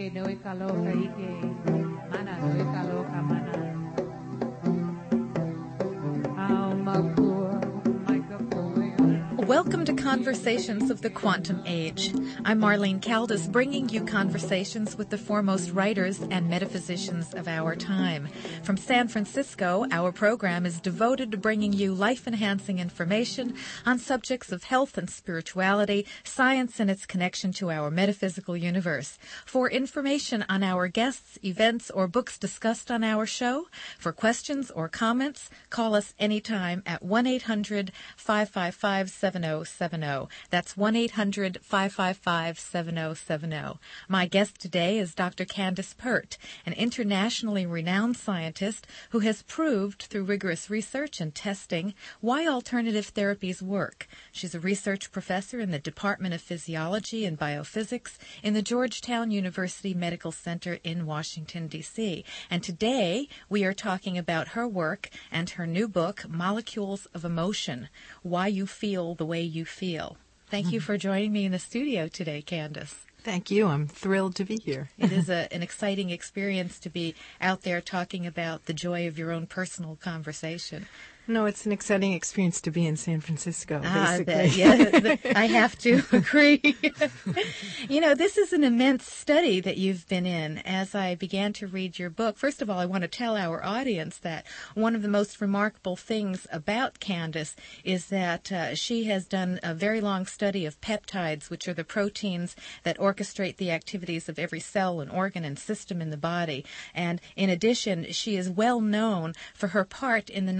que no kaloka ike mana no kaloka mana. Welcome to Conversations of the Quantum Age. I'm Marlene Caldas, bringing you conversations with the foremost writers and metaphysicians of our time. From San Francisco, our program is devoted to bringing you life-enhancing information on subjects of health and spirituality, science and its connection to our metaphysical universe. For information on our guests, events, or books discussed on our show, for questions or comments, call us anytime at 1-800-555-7070. That's 1-800-555-7070. My guest today is Dr. Candace Pert, an internationally renowned scientist who has proved through rigorous research and testing why alternative therapies work. She's a research professor in the Department of Physiology and Biophysics in the Georgetown University Medical Center in Washington, D.C. And today we are talking about her work and her new book, Molecules of Emotion Why You Feel the Way You Feel. Thank you mm-hmm. for joining me in the studio today, Candace. Thank you. I'm thrilled to be here. It is a, an exciting experience to be out there talking about the joy of your own personal conversation. No, it's an exciting experience to be in San Francisco. Ah, basically. bet. Yeah, I have to agree. you know, this is an immense study that you've been in. As I began to read your book, first of all, I want to tell our audience that one of the most remarkable things about Candace is that uh, she has done a very long study of peptides, which are the proteins that orchestrate the activities of every cell and organ and system in the body. And in addition, she is well known for her part in the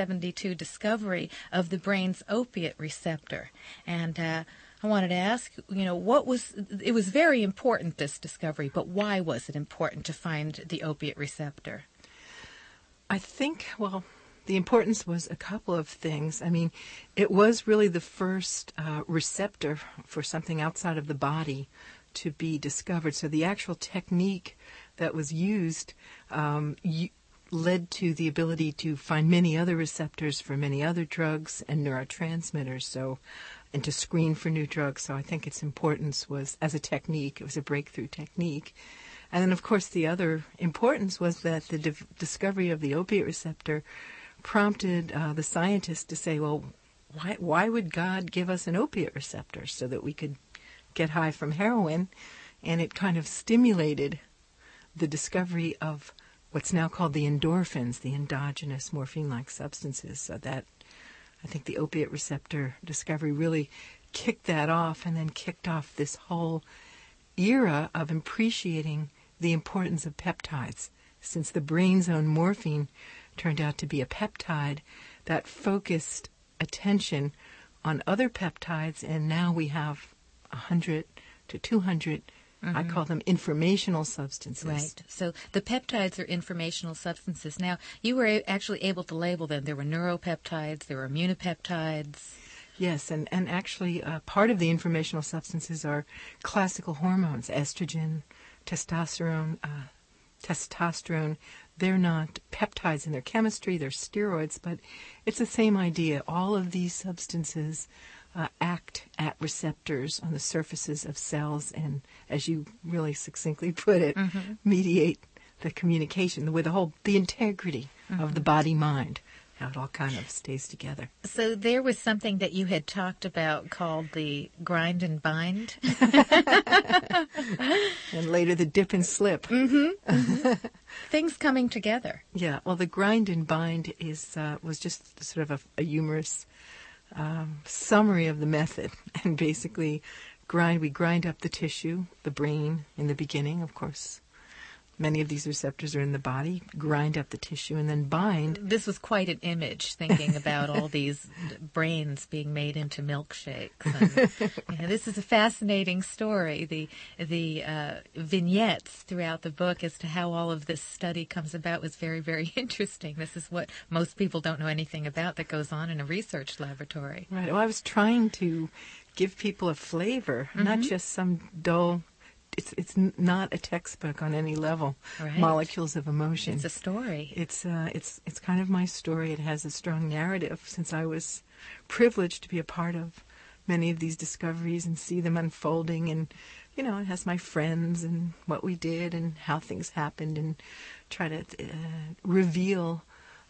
1972 discovery of the brain's opiate receptor. And uh, I wanted to ask, you know, what was, it was very important, this discovery, but why was it important to find the opiate receptor? I think, well, the importance was a couple of things. I mean, it was really the first uh, receptor for something outside of the body to be discovered. So the actual technique that was used um, led to the ability to find many other receptors for many other drugs and neurotransmitters. So, and to screen for new drugs. So I think its importance was as a technique. It was a breakthrough technique. And then, of course, the other importance was that the di- discovery of the opiate receptor prompted uh, the scientists to say, well, why, why would God give us an opiate receptor so that we could get high from heroin? And it kind of stimulated the discovery of what's now called the endorphins, the endogenous morphine-like substances. So that, I think the opiate receptor discovery really kicked that off and then kicked off this whole era of appreciating the importance of peptides. Since the brain's own morphine turned out to be a peptide, that focused attention on other peptides, and now we have 100 to 200 I call them informational substances. Right. So the peptides are informational substances. Now, you were a- actually able to label them. There were neuropeptides, there were immunopeptides. Yes, and, and actually, uh, part of the informational substances are classical hormones estrogen, testosterone. Uh, testosterone, they're not peptides in their chemistry, they're steroids, but it's the same idea. All of these substances uh, act at receptors on the surfaces of cells and, as you really succinctly put it, mediate the communication with the whole, the integrity of the body mind, how it all kind of stays together. So there was something that you had talked about called the grind and bind. And later the dip and slip. Things coming together. Yeah, well, the grind and bind is uh, was just sort of a, a humorous um, summary of the method, and basically, grind. We grind up the tissue, the brain in the beginning, of course. Many of these receptors are in the body. Grind up the tissue and then bind. This was quite an image, thinking about all these brains being made into milkshakes. And, you know, this is a fascinating story. The the uh, vignettes throughout the book as to how all of this study comes about was very, very interesting. This is what most people don't know anything about that goes on in a research laboratory. Right. Well, I was trying to give people a flavor, not just some dull. It's it's not a textbook on any level. Right. Molecules of emotion. It's a story. It's uh, it's it's kind of my story. It has a strong narrative since I was privileged to be a part of many of these discoveries and see them unfolding and you know, it has my friends and what we did and how things happened and try to uh, reveal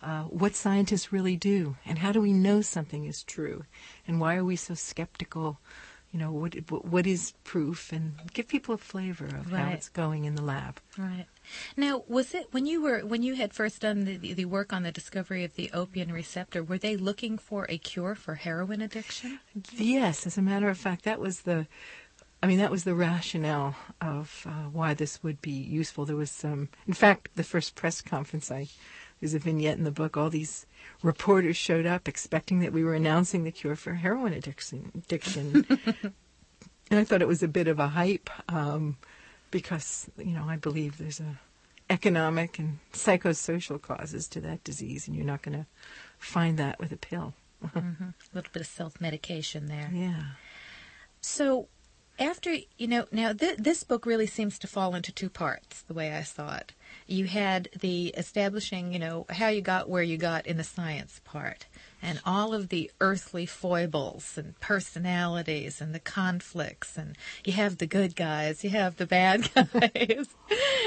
uh, what scientists really do and how do we know something is true and why are we so skeptical you know what what is proof and give people a flavor of Right. how it's going in the lab Right. Now, was it when you were when you had first done the, the work on the discovery of the opium receptor? Were they looking for a cure for heroin addiction? Yes, as a matter of fact, that was the, I mean, that was the rationale of uh, why this would be useful. There was some, in fact, the first press conference, I, there's a vignette in the book. All these reporters showed up expecting that we were announcing the cure for heroin addiction. addiction. and I thought it was a bit of a hype um, because, you know, I believe there's a economic and psychosocial causes to that disease, and you're not going to find that with a pill. A little bit of self medication there. Yeah. So, after you know, now th- this book really seems to fall into two parts. The way I saw it, you had the establishing, you know, how you got where you got in the science part, and all of the earthly foibles and personalities and the conflicts, and you have the good guys, you have the bad guys,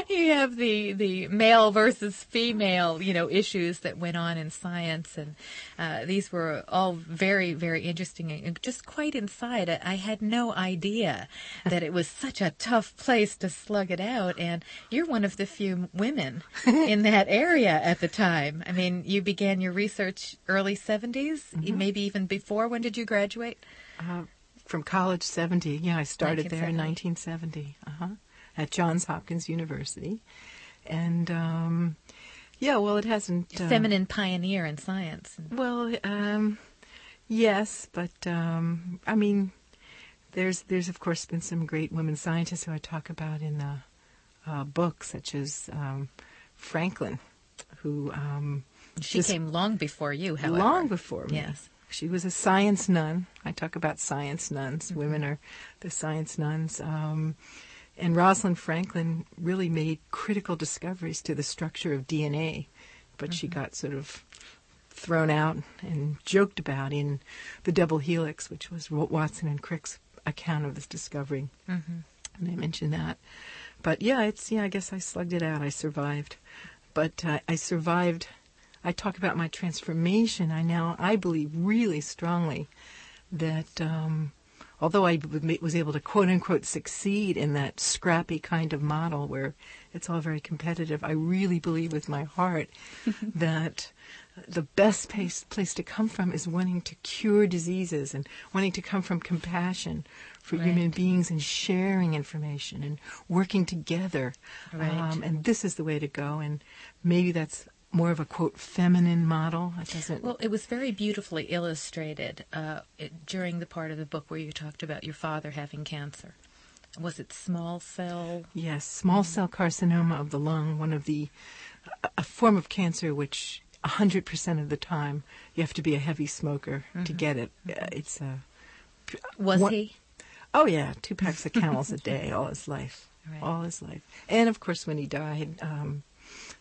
you have the the male versus female, you know, issues that went on in science, and uh, these were all very very interesting and just quite inside. I, I had no idea that it was such a tough place to slug it out, and you're one of the few women in that area at the time. I mean, you began your research early 70s, maybe even before. When did you graduate? Uh, from college, 70. Yeah, I started there in 1970 uh-huh, at Johns Hopkins University. And, um, yeah, well, it hasn't. Uh, Feminine pioneer in science. Well, um, yes, but, um, I mean, there's, there's, of course, been some great women scientists who I talk about in the uh, book, such as um, Franklin, who. Um, She came long before you, however. long before me. Yes. She was a science nun. I talk about science nuns. Mm-hmm. Women are the science nuns. Um, and Rosalind Franklin really made critical discoveries to the structure of DNA, but she Mm-hmm. got sort of thrown out and joked about in the double helix, which was Watson and Crick's account of this discovery. Mm-hmm. And I mentioned that. But yeah, it's yeah. I guess I slugged it out. I survived, but uh, I survived. I talk about my transformation. I now I believe really strongly that um, although I was able to quote unquote succeed in that scrappy kind of model where it's all very competitive, I really believe with my heart that the best place, place to come from is wanting to cure diseases and wanting to come from compassion for Right. human beings and sharing information and working together. Right. Um, and this is the way to go. And maybe that's more of a quote feminine model. It doesn't. Well, it was very beautifully illustrated uh, it, during the part of the book where you talked about your father having cancer. Was it small cell? Yes, small cell carcinoma of the lung, one of the a- form of cancer which 100% of the time you have to be a heavy smoker to get it. Uh, It's a Was What- he? Oh yeah, two packs of Camels a day all his life, Right. all his life. And of course, when he died, um,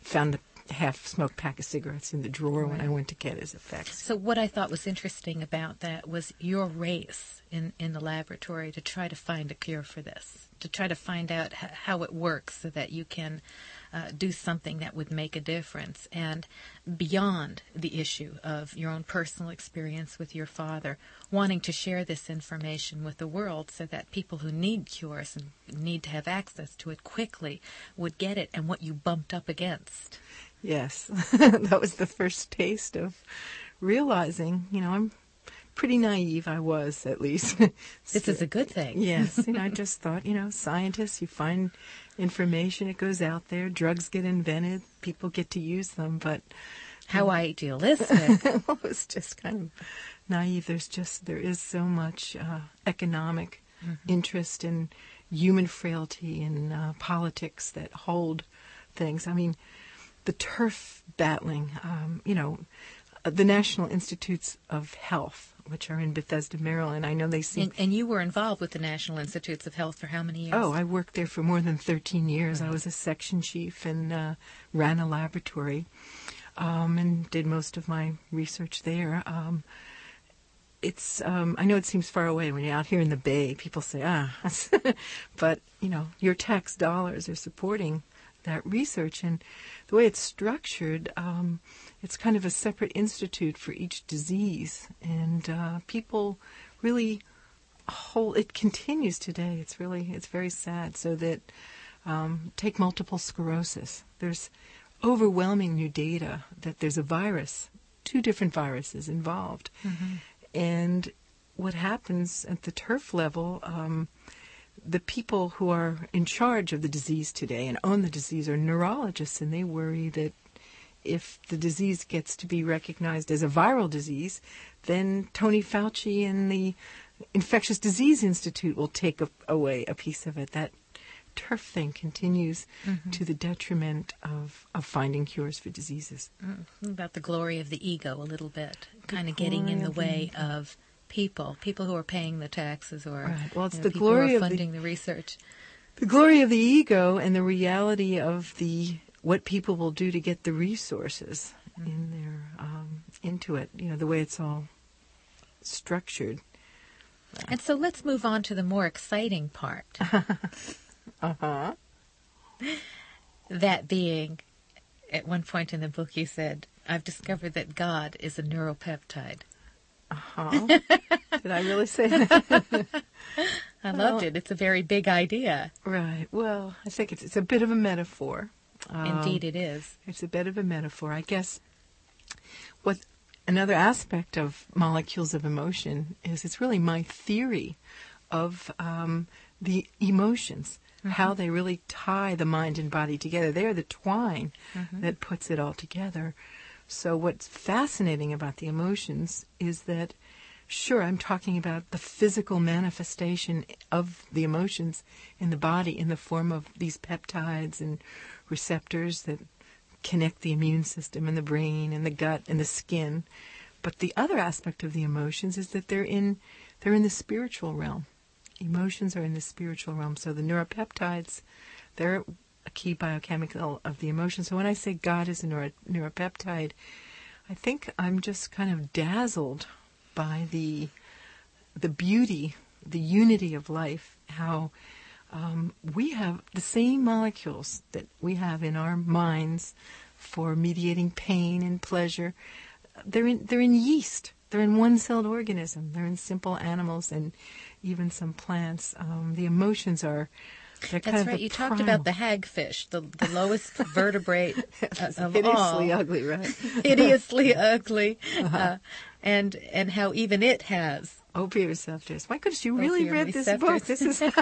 found the half smoked pack of cigarettes in the drawer when I went to get his effects. So what I thought was interesting about that was your race in, in the laboratory to try to find a cure for this, to try to find out h- how it works so that you can uh, do something that would make a difference. And beyond the issue of your own personal experience with your father, wanting to share this information with the world so that people who need cures and need to have access to it quickly would get it and what you bumped up against. Yes, that was the first taste of realizing, you know, I'm pretty naive. I was, at least. This is a good thing. Yes, you know, I just thought, you know, scientists, you find information, it goes out there, drugs get invented, people get to use them, but How idealistic. it was just kind of naive. There's just, there is so much uh, economic interest in human frailty and uh, politics that hold things. I mean, the turf battling, um, you know, uh, the National Institutes of Health, which are in Bethesda, Maryland, I know they seem And, and you were involved with the National Institutes of Health for how many years? Oh, I worked there for more than 13 years. I was a section chief and uh, ran a laboratory um, and did most of my research there. Um, it's um, I know it seems far away when you're out here in the Bay. People say ah, but you know your tax dollars are supporting that research, and the way it's structured, um, it's kind of a separate institute for each disease, and uh, people really hold. It continues today. It's really it's very sad. So that um, take multiple sclerosis. There's overwhelming new data that there's a virus, two different viruses involved. Mm-hmm. And what happens at the turf level, um, the people who are in charge of the disease today and own the disease are neurologists, and they worry that if the disease gets to be recognized as a viral disease, then Tony Fauci and the Infectious Disease Institute will take a, away a piece of it. That turf thing continues Mm-hmm. to the detriment of, of finding cures for diseases. Mm, about the glory of the ego a little bit, kind of getting in the the way ego. of people, people who are paying the taxes or Right. Well, it's you know, the people who glory are of the- funding the research. The glory of the ego and the reality of the what people will do to get the resources in their um, into it. You know the way it's all structured. And so let's move on to the more exciting part. Uh huh. that being, at one point in the book, you said, I've discovered that God is a neuropeptide. Uh huh. Did I really say that? I Well- loved it. It's a very big idea. right. Well, I think it's it's a bit of a metaphor. Um, Indeed, it is. It's a bit of a metaphor. I guess what another aspect of molecules of emotion is it's really my theory of um, the emotions, how they really tie the mind and body together. They are the twine that puts it all together. So, what's fascinating about the emotions is that, sure, I'm talking about the physical manifestation of the emotions in the body in the form of these peptides and receptors that connect the immune system and the brain and the gut and the skin. But the other aspect of the emotions is that they're in they're in the spiritual realm. Emotions are in the spiritual realm. So the neuropeptides, they're a key biochemical of the emotion. So when I say God is a neuro, neuropeptide, I think I'm just kind of dazzled by the the beauty, the unity of life, how um, we have the same molecules that we have in our minds for mediating pain and pleasure. They're in, they're in yeast. They're in one-celled organism. They're in simple animals and even some plants. Um, the emotions are. They're That's right. You talked about the hagfish, the, the lowest vertebrate uh, of hideously all. ugly, right? hideously ugly, Uh-huh. uh, and and how even it has Opiate receptors. My goodness, you really Opium read this receptors. book. This is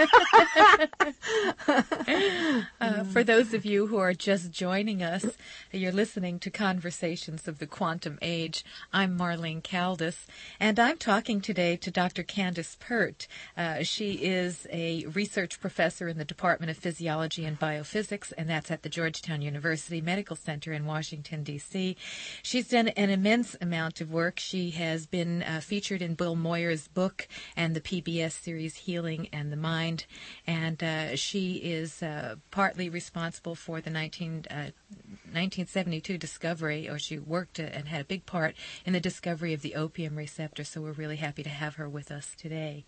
Uh, for those of you who are just joining us, you're listening to Conversations of the Quantum Age. I'm Marlene Caldas, and I'm talking today to Dr. Candace Pert. Uh, she is a research professor in the Department of Physiology and Biophysics, and that's at the Georgetown University Medical Center in Washington, D.C. She's done an immense amount of work. She has been uh, featured in Bill Moyers' book and the PBS series Healing and the Mind, and uh, she is uh, partly responsible for the 19, uh, 1972 discovery, or she worked and had a big part in the discovery of the opium receptor. So we're really happy to have her with us today.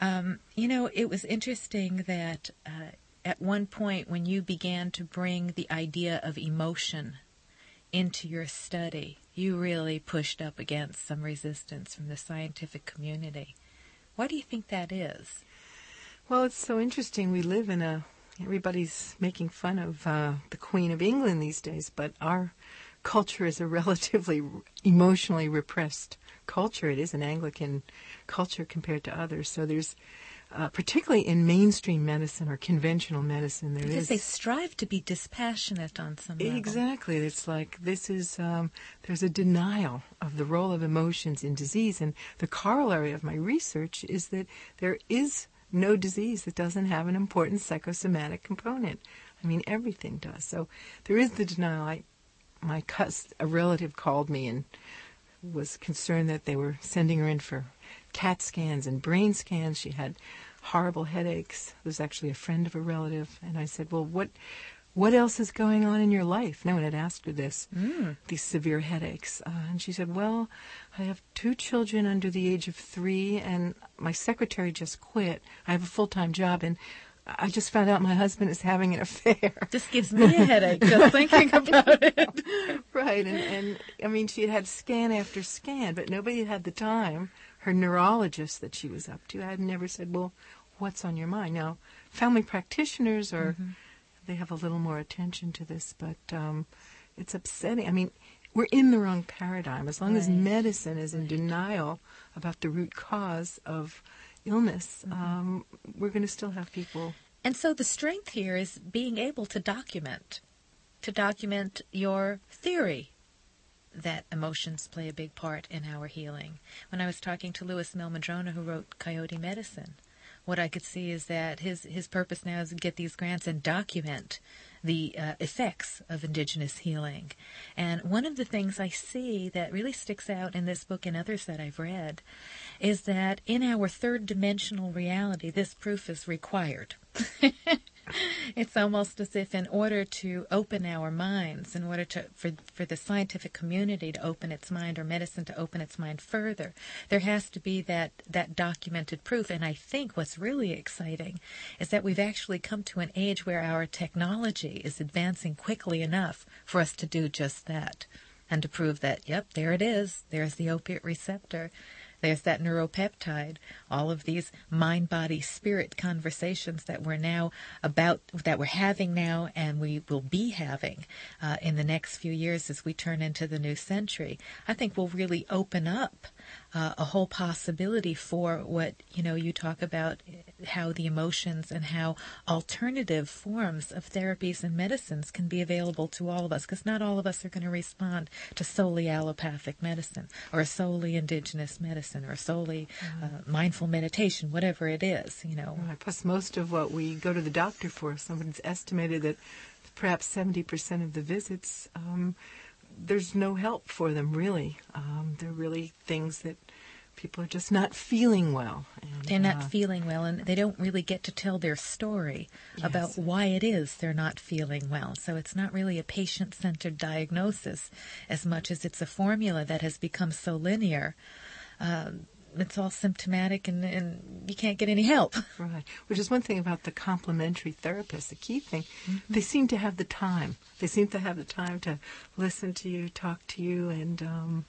Um, you know, it was interesting that uh, at one point when you began to bring the idea of emotion into your study, you really pushed up against some resistance from the scientific community. Why do you think that is? Well, it's so interesting. We live in a. Everybody's making fun of uh, the Queen of England these days, but our culture is a relatively emotionally repressed culture. It is an Anglican culture compared to others. So there's, uh, particularly in mainstream medicine or conventional medicine, there Because is they strive to be dispassionate on some level. Exactly. It's like this is um, there's a denial of the role of emotions in disease, and the corollary of my research is that there is no disease that doesn't have an important psychosomatic component. I mean, everything does. So there is the denial. I, my cus- a relative called me and was concerned that they were sending her in for CAT scans and brain scans. She had horrible headaches. It was actually a friend of a relative, and I said, "Well, what what else is going on in your life? No one had asked her this, Mm. these severe headaches. Uh, and she said, well, I have two children under the age of three, and my secretary just quit. I have a full-time job, and I just found out my husband is having an affair. This gives me a headache just thinking about it. right, and, and I mean, she had had scan after scan, but nobody had the time. Her neurologist that she was up to I had never said, well, what's on your mind? Now, family practitioners are, they have a little more attention to this, but um, it's upsetting. I mean, we're in the wrong paradigm. As long as medicine is in denial about the root cause of illness, um, we're going to still have people. And so the strength here is being able to document, to document your theory that emotions play a big part in our healing. When I was talking to Lewis Mehl-Madrona, who wrote Coyote Medicine, what I could see is that his his purpose now is to get these grants and document the uh, effects of indigenous healing. And one of the things I see that really sticks out in this book and others that I've read is that in our third dimensional reality, this proof is required. it's almost as if in order to open our minds, in order to for for the scientific community to open its mind or medicine to open its mind further, there has to be that that documented proof. And I think what's really exciting is that we've actually come to an age where our technology is advancing quickly enough for us to do just that. And to prove that, yep, there it is. There's the opiate receptor. There's that neuropeptide. All of these mind, body, spirit conversations that we're now about, that we're having now, and we will be having uh, in the next few years as we turn into the new century, I think will really open up uh, a whole possibility for what you know. You talk about how the emotions and how alternative forms of therapies and medicines can be available to all of us, because not all of us are going to respond to solely allopathic medicine or solely indigenous medicine or solely uh, mindful meditation, whatever it is. You know, Right. Plus, most of what we go to the doctor for, someone's estimated that perhaps 70% of the visits, um, there's no help for them, really. Um, they're really things that people are just not feeling well. And, they're not uh, feeling well and they don't really get to tell their story about why it is they're not feeling well. So it's not really a patient centered diagnosis as much as it's a formula that has become so linear. Um, it's all symptomatic and, and you can't get any help. Right. Which is one thing about the complementary therapists. The key thing, Mm-hmm. they seem to have the time. They seem to have the time to listen to you, talk to you, and, um,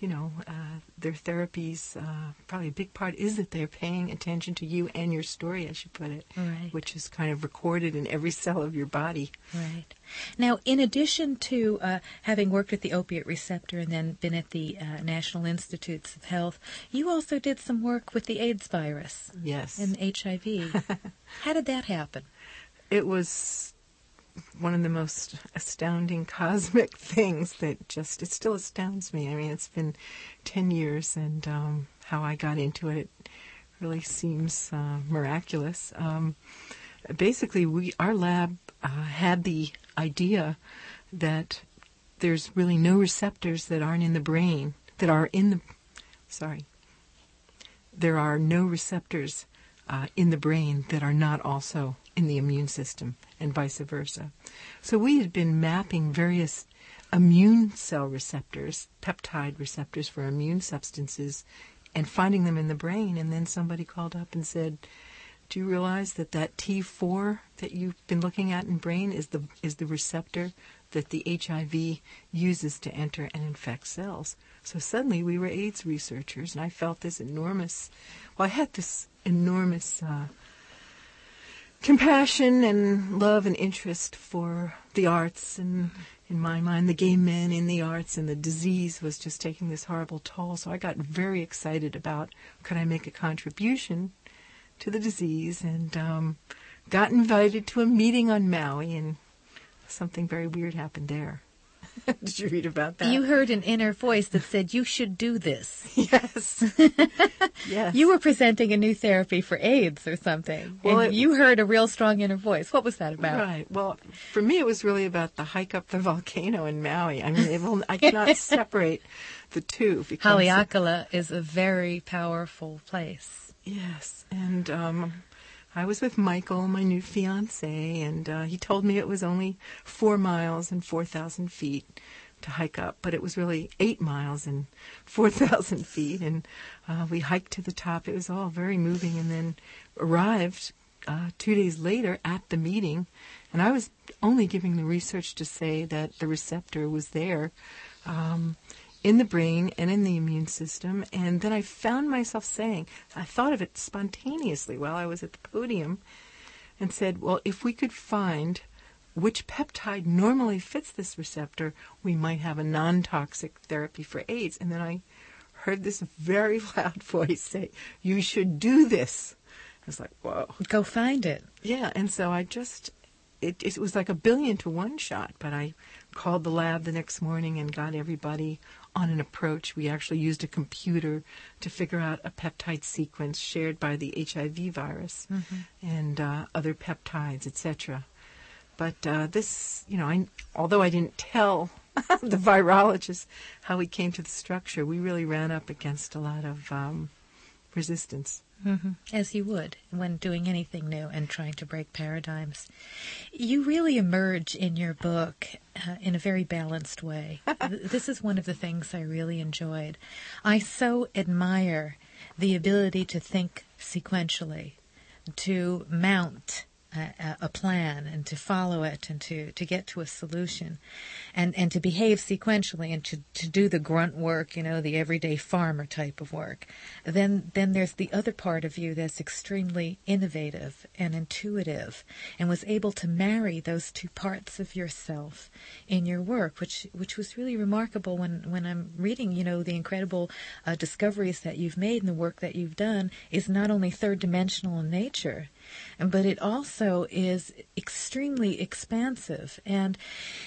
you know, uh, their therapies, uh, probably a big part is that they're paying attention to you and your story, as you put it, Right. which is kind of recorded in every cell of your body. Right. Now, in addition to uh, having worked at the opiate receptor and then been at the uh, National Institutes of Health, you also did some work with the AIDS virus Yes. and HIV. How did that happen? it was one of the most astounding cosmic things that just it still astounds me. I mean, it's been ten years, and um, how I got into it, it really seems uh, miraculous. Um, basically, we our lab uh, had the idea that there's really no receptors that aren't in the brain that are in the sorry there are no receptors uh, in the brain that are not also in the immune system, and vice versa. So we had been mapping various immune cell receptors, peptide receptors for immune substances, and finding them in the brain. And then somebody called up and said, "Do you realize that that T4 that you've been looking at in brain is the is the receptor that the HIV uses to enter and infect cells?" So suddenly we were AIDS researchers, and I felt this enormous. Well, I had this enormous uh, compassion and love and interest for the arts. And in my mind the gay men in the arts and the disease was just taking this horrible toll. So i got very excited about could i make a contribution to the disease? And um, got invited to a meeting on maui and something very weird happened there did you read about that You heard an inner voice that said, You should do this. yes yes You were presenting a new therapy for AIDS or something. Well, and it- you heard a real strong inner voice. What was that about? Right. Well, for me, it was really about the hike up the volcano in Maui. I mean, it will, I cannot separate the two because Haleakala is a very powerful place. Yes, and um, I was with Michael, my new fiance, and uh, he told me it was only four miles and 4,000 feet to hike up, but it was really eight miles and 4,000 feet. And uh, we hiked to the top. It was all very moving, and then arrived uh, two days later at the meeting. And I was only giving the research to say that the receptor was there. Um, in the brain and in the immune system. And then I found myself saying, I thought of it spontaneously while I was at the podium and said, well, if we could find which peptide normally fits this receptor, we might have a non toxic therapy for AIDS. And then I heard this very loud voice say, You should do this. I was like, Whoa. Go find it. Yeah. And so I just, it, it was like a billion to one shot, but I called the lab the next morning and got everybody on an approach. We actually used a computer to figure out a peptide sequence shared by the HIV virus Mm-hmm. and uh, other peptides, etc. But uh, this, you know, I, although I didn't tell the virologist how we came to the structure, we really ran up against a lot of um, resistance. Hmm As you would when doing anything new and trying to break paradigms. You really emerge in your book uh, in a very balanced way. This is one of the things I really enjoyed. I so admire the ability to think sequentially, to mount a, a plan and to follow it and to, to get to a solution and, and to behave sequentially and to, to do the grunt work, you know, the everyday farmer type of work. Then, then there's the other part of you that's extremely innovative and intuitive and was able to marry those two parts of yourself in your work, which, which was really remarkable when, when I'm reading, you know, the incredible uh, discoveries that you've made and the work that you've done is not only third dimensional in nature, but it also is extremely expansive. And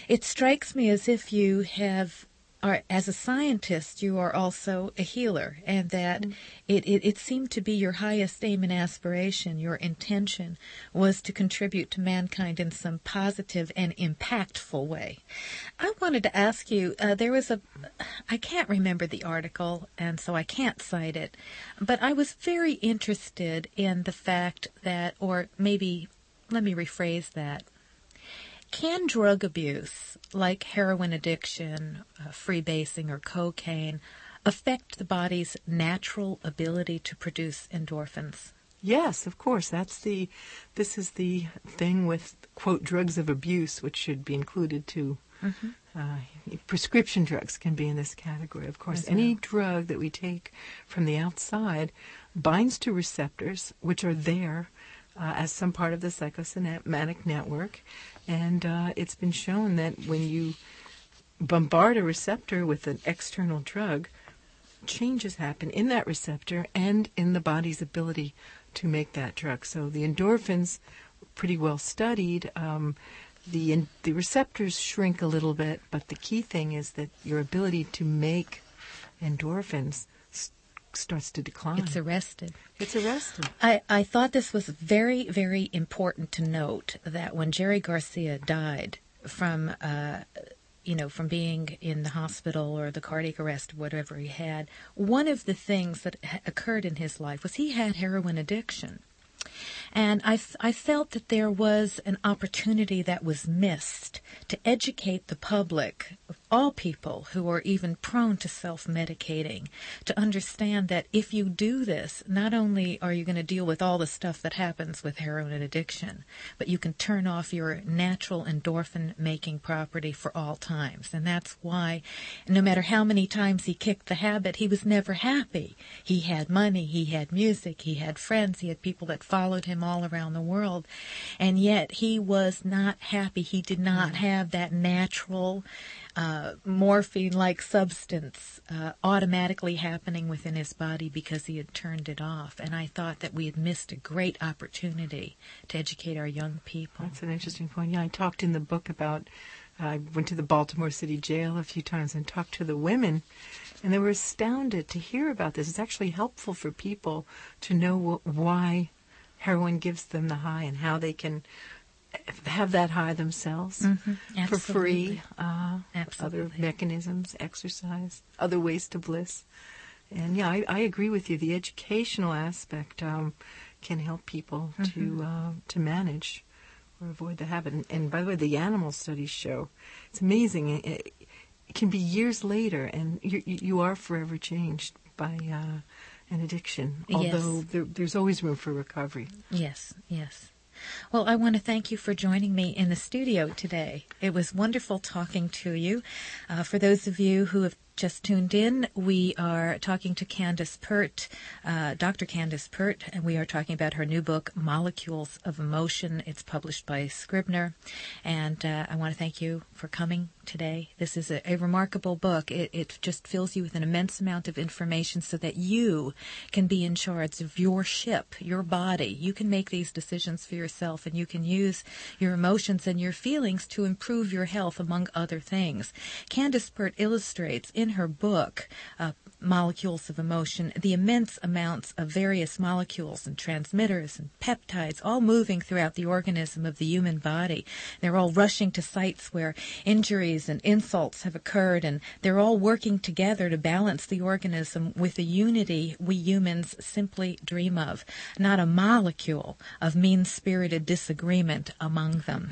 it strikes me as if you have, are, as a scientist, you are also a healer, and that it, it, it seemed to be your highest aim and aspiration, your intention was to contribute to mankind in some positive and impactful way. I wanted to ask you, uh, there was a, I can't remember the article, and so I can't cite it, but I was very interested in the fact that, or maybe, let me rephrase that. Can drug abuse, like heroin addiction, uh, freebasing, or cocaine, affect the body's natural ability to produce endorphins? Yes, of course. That's the. This is the thing with quote drugs of abuse, which should be included too. Uh, prescription drugs can be in this category. Of course, any well. drug that we take from the outside binds to receptors, which are there uh, as some part of the psychosomatic network, and uh, it's been shown that when you bombard a receptor with an external drug, changes happen in that receptor and in the body's ability to make that drug. So the endorphins, pretty well studied. Um, the the receptors shrink a little bit, but the key thing is that your ability to make endorphins starts to decline. It's arrested. it's arrested. I, I thought this was very, very important to note that when Jerry Garcia died from, uh, you know, from being in the hospital or the cardiac arrest, whatever he had, one of the things that ha- occurred in his life was he had heroin addiction. And I, I felt that there was an opportunity that was missed to educate the public, all people who are even prone to self medicating, to understand that if you do this, not only are you going to deal with all the stuff that happens with heroin and addiction, but you can turn off your natural endorphin making property for all times. And that's why, no matter how many times he kicked the habit, he was never happy. He had money, he had music, he had friends, he had people that followed him all around the world. And yet he was not happy. He did not have that natural uh, morphine like substance uh, automatically happening within his body because he had turned it off. And I thought that we had missed a great opportunity to educate our young people. That's an interesting point. Yeah, I talked in the book about. I went to the Baltimore City Jail a few times and talked to the women, and they were astounded to hear about this. It's actually helpful for people to know wh- why heroin gives them the high and how they can have that high themselves for free. Uh, Other mechanisms, exercise, other ways to bliss. And yeah, I, I agree with you. The educational aspect, um, can help people to uh, to manage or avoid the habit. And, and by the way, the animal studies show it's amazing. It, it can be years later, and you, you are forever changed by uh, an addiction. Although Yes. there, there's always room for recovery. Yes, yes. Well, I want to thank you for joining me in the studio today. It was wonderful talking to you. Uh, for those of you who have just tuned in, we are talking to Candace Pert, uh, Dr. Candace Pert, and we are talking about her new book, Molecules of Emotion. It's published by Scribner. And uh, I want to thank you for coming today. This is a, a remarkable book. It, it just fills you with an immense amount of information so that you can be in charge of your ship, your body. You can make these decisions for yourself and you can use your emotions and your feelings to improve your health, among other things. Candace Pert illustrates in her book, uh, Molecules of Emotion, the immense amounts of various molecules and transmitters and peptides all moving throughout the organism of the human body. They're all rushing to sites where injuries and insults have occurred, and they're all working together to balance the organism with the unity we humans simply dream of, not a molecule of mean spirited disagreement among them.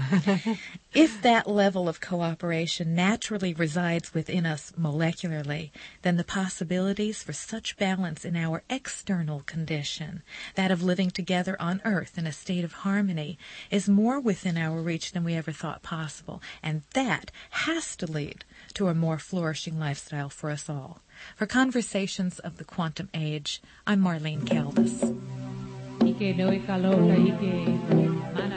if that level of cooperation naturally resides within us molecularly, then the possibilities for such balance in our external condition, that of living together on earth in a state of harmony, is more within our reach than we ever thought possible. And that has to lead to a more flourishing lifestyle for us all. For Conversations of the Quantum Age, I'm Marlene Caldas.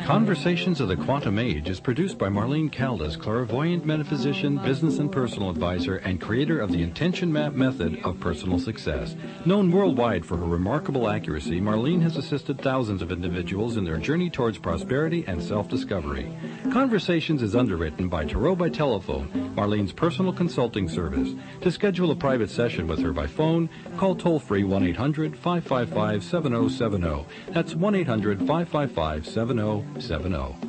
Conversations of the Quantum Age is produced by Marlene Caldas, clairvoyant metaphysician, business and personal advisor, and creator of the Intention Map method of personal success. Known worldwide for her remarkable accuracy, Marlene has assisted thousands of individuals in their journey towards prosperity and self-discovery. Conversations is underwritten by Tarot by Telephone, Marlene's personal consulting service. To schedule a private session with her by phone, call toll-free 1-800-555-7070. That's 1-800-555-7070.